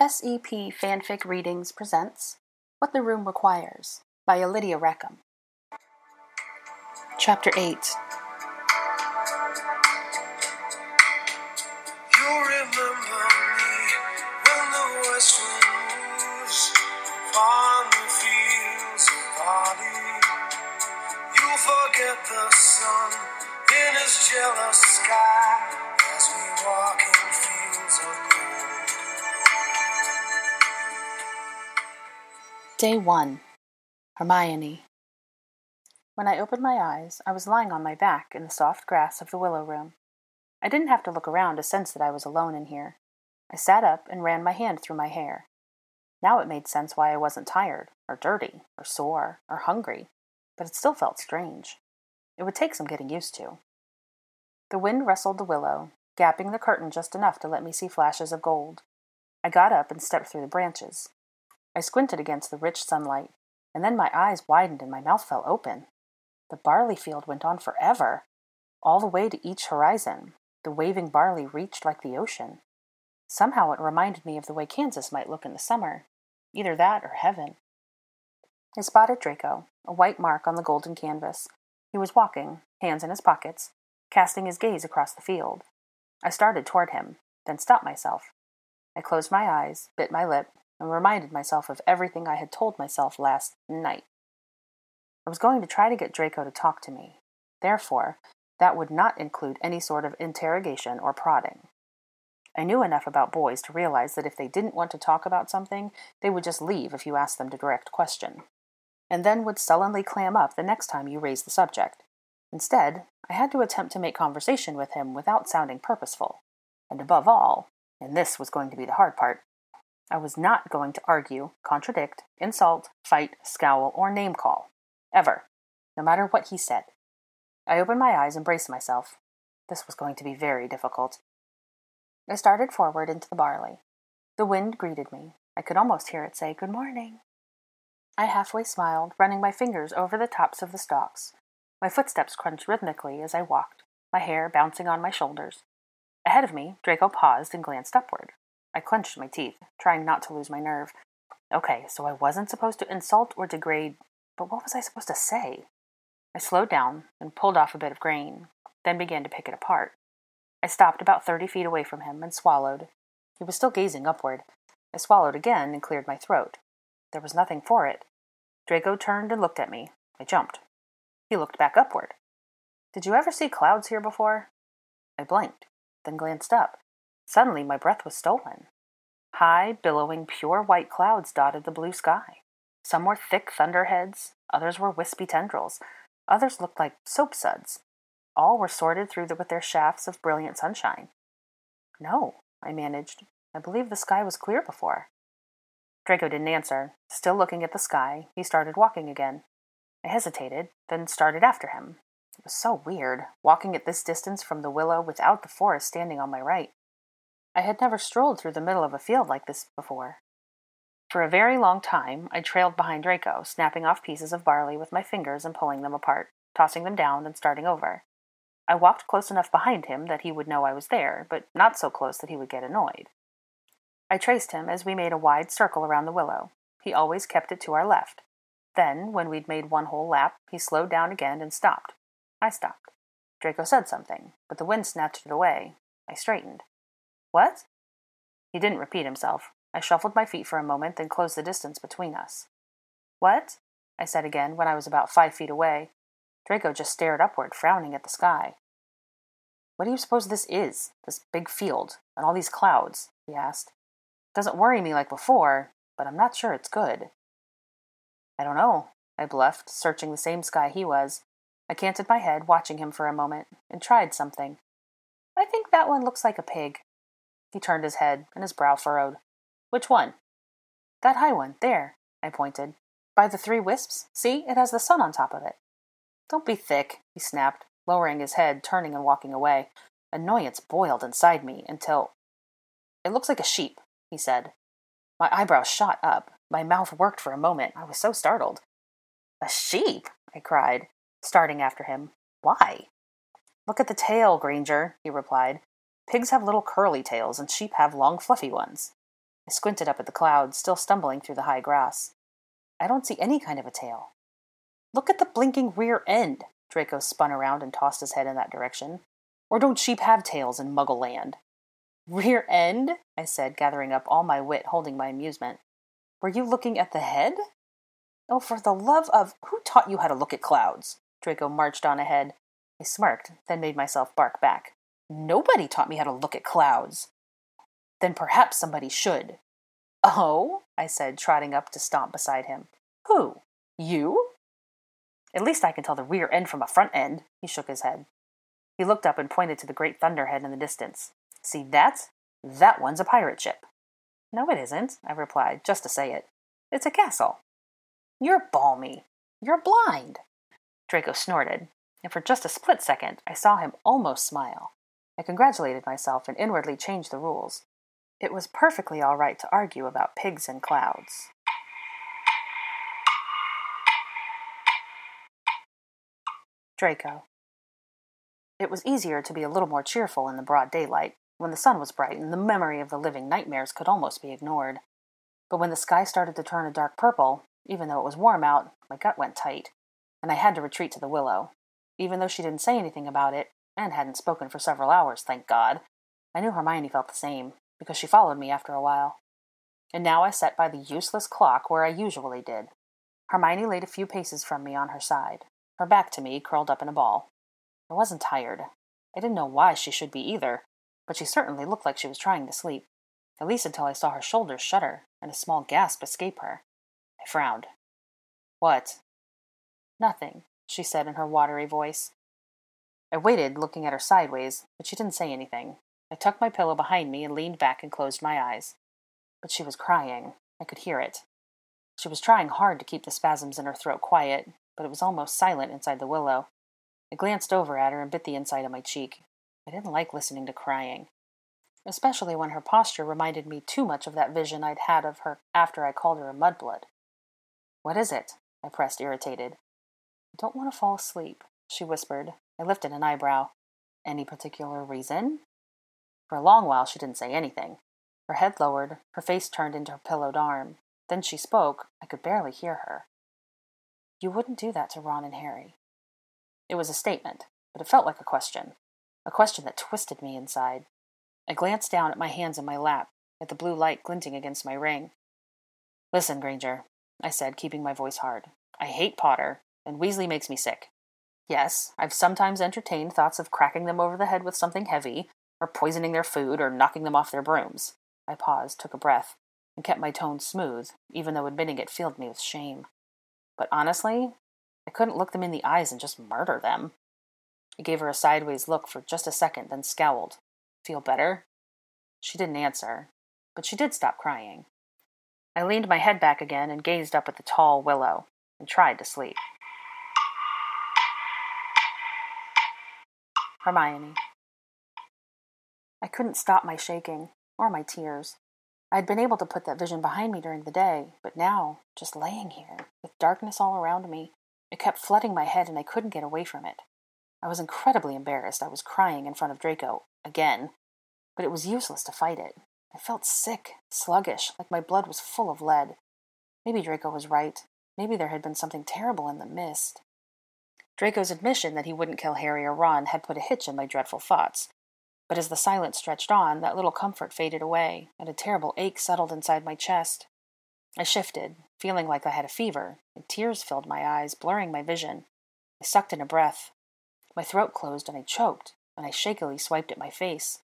SEP Fanfic Readings presents What the Room Requires by Lydia Reckham. Chapter 8 You remember me when the west wind moves upon the fields of barley. You forget the sun in his jealous Day 1 Hermione. When I opened my eyes, I was lying on my back in the soft grass of the willow room. I didn't have to look around to sense that I was alone in here. I sat up and ran my hand through my hair. Now it made sense why I wasn't tired, or dirty, or sore, or hungry, but it still felt strange. It would take some getting used to. The wind rustled the willow, gapping the curtain just enough to let me see flashes of gold. I got up and stepped through the branches. I squinted against the rich sunlight, and then my eyes widened and my mouth fell open. The barley field went on forever, all the way to each horizon. The waving barley reached like the ocean. Somehow it reminded me of the way Kansas might look in the summer, either that or heaven. I spotted Draco, a white mark on the golden canvas. He was walking, hands in his pockets, casting his gaze across the field. I started toward him, then stopped myself. I closed my eyes, bit my lip, and reminded myself of everything I had told myself last night. I was going to try to get Draco to talk to me. Therefore, that would not include any sort of interrogation or prodding. I knew enough about boys to realize that if they didn't want to talk about something, they would just leave if you asked them to direct question, and then would sullenly clam up the next time you raised the subject. Instead, I had to attempt to make conversation with him without sounding purposeful. And above all, and this was going to be the hard part, I was not going to argue, contradict, insult, fight, scowl, or name call. Ever. No matter what he said. I opened my eyes and braced myself. This was going to be very difficult. I started forward into the barley. The wind greeted me. I could almost hear it say, Good morning. I halfway smiled, running my fingers over the tops of the stalks. My footsteps crunched rhythmically as I walked, my hair bouncing on my shoulders. Ahead of me, Draco paused and glanced upward. I clenched my teeth, trying not to lose my nerve. Okay, so I wasn't supposed to insult or degrade, but what was I supposed to say? I slowed down and pulled off a bit of grain, then began to pick it apart. I stopped about thirty feet away from him and swallowed. He was still gazing upward. I swallowed again and cleared my throat. There was nothing for it. Draco turned and looked at me. I jumped. He looked back upward. Did you ever see clouds here before? I blinked, then glanced up. Suddenly my breath was stolen. High, billowing, pure white clouds dotted the blue sky. Some were thick thunderheads, others were wispy tendrils, others looked like soap suds. All were sorted through the, with their shafts of brilliant sunshine. No, I managed. I believe the sky was clear before. Draco didn't answer. Still looking at the sky, he started walking again. I hesitated, then started after him. It was so weird, walking at this distance from the willow without the forest standing on my right. I had never strolled through the middle of a field like this before. For a very long time, I trailed behind Draco, snapping off pieces of barley with my fingers and pulling them apart, tossing them down and starting over. I walked close enough behind him that he would know I was there, but not so close that he would get annoyed. I traced him as we made a wide circle around the willow. He always kept it to our left. Then, when we'd made one whole lap, he slowed down again and stopped. I stopped. Draco said something, but the wind snatched it away. I straightened. What? He didn't repeat himself. I shuffled my feet for a moment, then closed the distance between us. What? I said again when I was about five feet away. Draco just stared upward, frowning at the sky. What do you suppose this is, this big field, and all these clouds? he asked. It doesn't worry me like before, but I'm not sure it's good. I don't know, I bluffed, searching the same sky he was. I canted my head, watching him for a moment, and tried something. I think that one looks like a pig. He turned his head, and his brow furrowed. Which one? That high one, there, I pointed. By the three wisps? See, it has the sun on top of it. Don't be thick, he snapped, lowering his head, turning and walking away. Annoyance boiled inside me until. It looks like a sheep, he said. My eyebrows shot up. My mouth worked for a moment. I was so startled. A sheep? I cried, starting after him. Why? Look at the tail, Granger, he replied. Pigs have little curly tails, and sheep have long fluffy ones. I squinted up at the clouds, still stumbling through the high grass. I don't see any kind of a tail. Look at the blinking rear end. Draco spun around and tossed his head in that direction. Or don't sheep have tails in Muggle land? Rear end? I said, gathering up all my wit, holding my amusement. Were you looking at the head? Oh, for the love of who taught you how to look at clouds? Draco marched on ahead. I smirked, then made myself bark back. Nobody taught me how to look at clouds. Then perhaps somebody should. Oh, I said, trotting up to stomp beside him. Who? You? At least I can tell the rear end from a front end. He shook his head. He looked up and pointed to the great thunderhead in the distance. See that? That one's a pirate ship. No, it isn't, I replied, just to say it. It's a castle. You're balmy. You're blind. Draco snorted, and for just a split second I saw him almost smile. I congratulated myself and inwardly changed the rules. It was perfectly all right to argue about pigs and clouds. Draco. It was easier to be a little more cheerful in the broad daylight, when the sun was bright and the memory of the living nightmares could almost be ignored. But when the sky started to turn a dark purple, even though it was warm out, my gut went tight, and I had to retreat to the willow. Even though she didn't say anything about it, and hadn't spoken for several hours, thank God, I knew Hermione felt the same, because she followed me after a while. And now I sat by the useless clock where I usually did. Hermione laid a few paces from me on her side, her back to me, curled up in a ball. I wasn't tired. I didn't know why she should be either, but she certainly looked like she was trying to sleep, at least until I saw her shoulders shudder and a small gasp escape her. I frowned. What? Nothing, she said in her watery voice. I waited, looking at her sideways, but she didn't say anything. I tucked my pillow behind me and leaned back and closed my eyes. But she was crying. I could hear it. She was trying hard to keep the spasms in her throat quiet, but it was almost silent inside the willow. I glanced over at her and bit the inside of my cheek. I didn't like listening to crying, especially when her posture reminded me too much of that vision I'd had of her after I called her a mudblood. What is it? I pressed, irritated. I don't want to fall asleep, she whispered. I lifted an eyebrow. Any particular reason? For a long while she didn't say anything. Her head lowered, her face turned into her pillowed arm. Then she spoke. I could barely hear her. You wouldn't do that to Ron and Harry. It was a statement, but it felt like a question. A question that twisted me inside. I glanced down at my hands in my lap, at the blue light glinting against my ring. Listen, Granger, I said, keeping my voice hard. I hate Potter, and Weasley makes me sick. Yes, I've sometimes entertained thoughts of cracking them over the head with something heavy, or poisoning their food, or knocking them off their brooms. I paused, took a breath, and kept my tone smooth, even though admitting it filled me with shame. But honestly, I couldn't look them in the eyes and just murder them. I gave her a sideways look for just a second, then scowled. Feel better? She didn't answer, but she did stop crying. I leaned my head back again and gazed up at the tall willow and tried to sleep. Hermione. I couldn't stop my shaking or my tears. I had been able to put that vision behind me during the day, but now, just laying here, with darkness all around me, it kept flooding my head and I couldn't get away from it. I was incredibly embarrassed. I was crying in front of Draco, again, but it was useless to fight it. I felt sick, sluggish, like my blood was full of lead. Maybe Draco was right. Maybe there had been something terrible in the mist. Draco's admission that he wouldn't kill Harry or Ron had put a hitch in my dreadful thoughts. But as the silence stretched on, that little comfort faded away, and a terrible ache settled inside my chest. I shifted, feeling like I had a fever, and tears filled my eyes, blurring my vision. I sucked in a breath. My throat closed and I choked, and I shakily swiped at my face.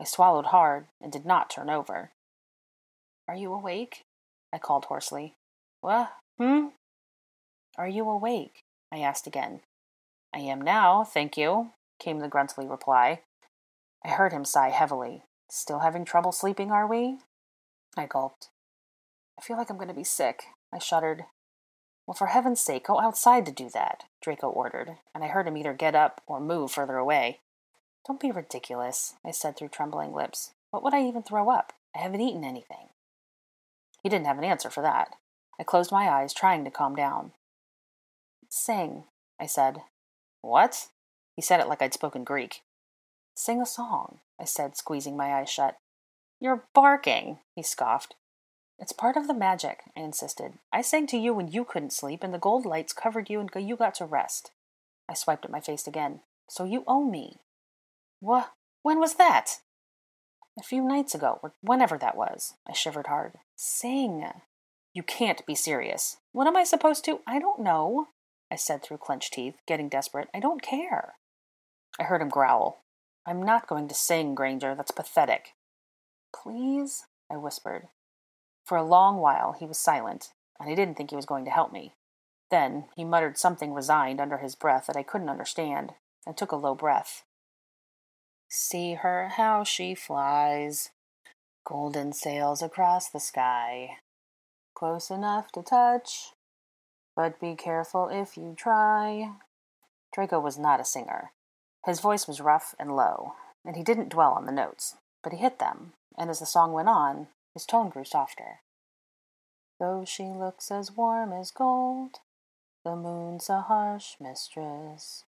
I swallowed hard and did not turn over. Are you awake? I called hoarsely. What? Hmm? Are you awake? I asked again. I am now, thank you, came the gruntly reply. I heard him sigh heavily. Still having trouble sleeping, are we? I gulped. I feel like I'm going to be sick. I shuddered. Well, for heaven's sake, go outside to do that, Draco ordered, and I heard him either get up or move further away. Don't be ridiculous, I said through trembling lips. What would I even throw up? I haven't eaten anything. He didn't have an answer for that. I closed my eyes, trying to calm down. Sing, I said. What? He said it like I'd spoken Greek. Sing a song, I said, squeezing my eyes shut. You're barking, he scoffed. It's part of the magic, I insisted. I sang to you when you couldn't sleep, and the gold lights covered you and you got to rest. I swiped at my face again. So you owe me. What? When was that? A few nights ago, or whenever that was. I shivered hard. Sing. You can't be serious. What am I supposed to? I don't know, I said through clenched teeth, getting desperate. I don't care. I heard him growl. I'm not going to sing, Granger. That's pathetic. Please? I whispered. For a long while he was silent, and I didn't think he was going to help me. Then he muttered something resigned under his breath that I couldn't understand, and took a low breath. See her how she flies, golden sails across the sky, close enough to touch, but be careful if you try. Draco was not a singer. His voice was rough and low, and he didn't dwell on the notes, but he hit them, and as the song went on, his tone grew softer. Though she looks as warm as gold, the moon's a harsh mistress.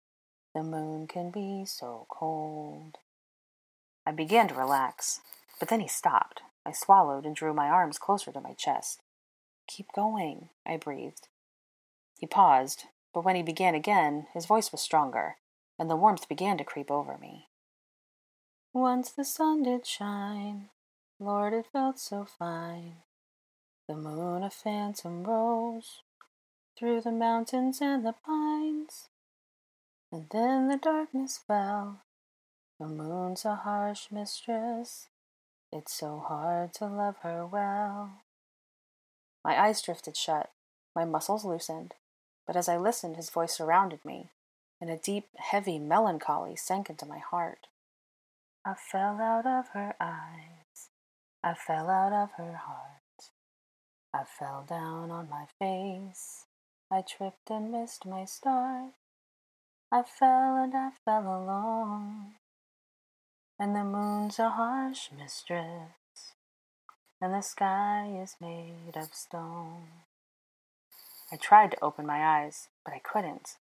The moon can be so cold. I began to relax, but then he stopped. I swallowed and drew my arms closer to my chest. Keep going, I breathed. He paused, but when he began again, his voice was stronger, and the warmth began to creep over me. Once the sun did shine, Lord, it felt so fine. The moon a phantom rose through the mountains and the pines. And then the darkness fell. The moon's a harsh mistress. It's so hard to love her well. My eyes drifted shut, my muscles loosened, but as I listened, his voice surrounded me, and a deep, heavy melancholy sank into my heart. I fell out of her eyes, I fell out of her heart, I fell down on my face, I tripped and missed my start. I fell and I fell alone, and the moon's a harsh mistress and the sky is made of stone. I tried to open my eyes, but I couldn't.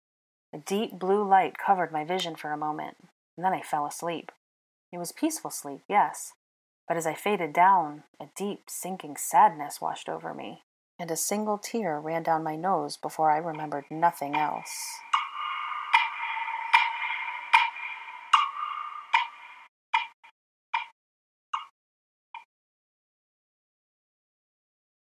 A deep blue light covered my vision for a moment, and then I fell asleep. It was peaceful sleep, yes, but as I faded down, a deep, sinking sadness washed over me, and a single tear ran down my nose before I remembered nothing else.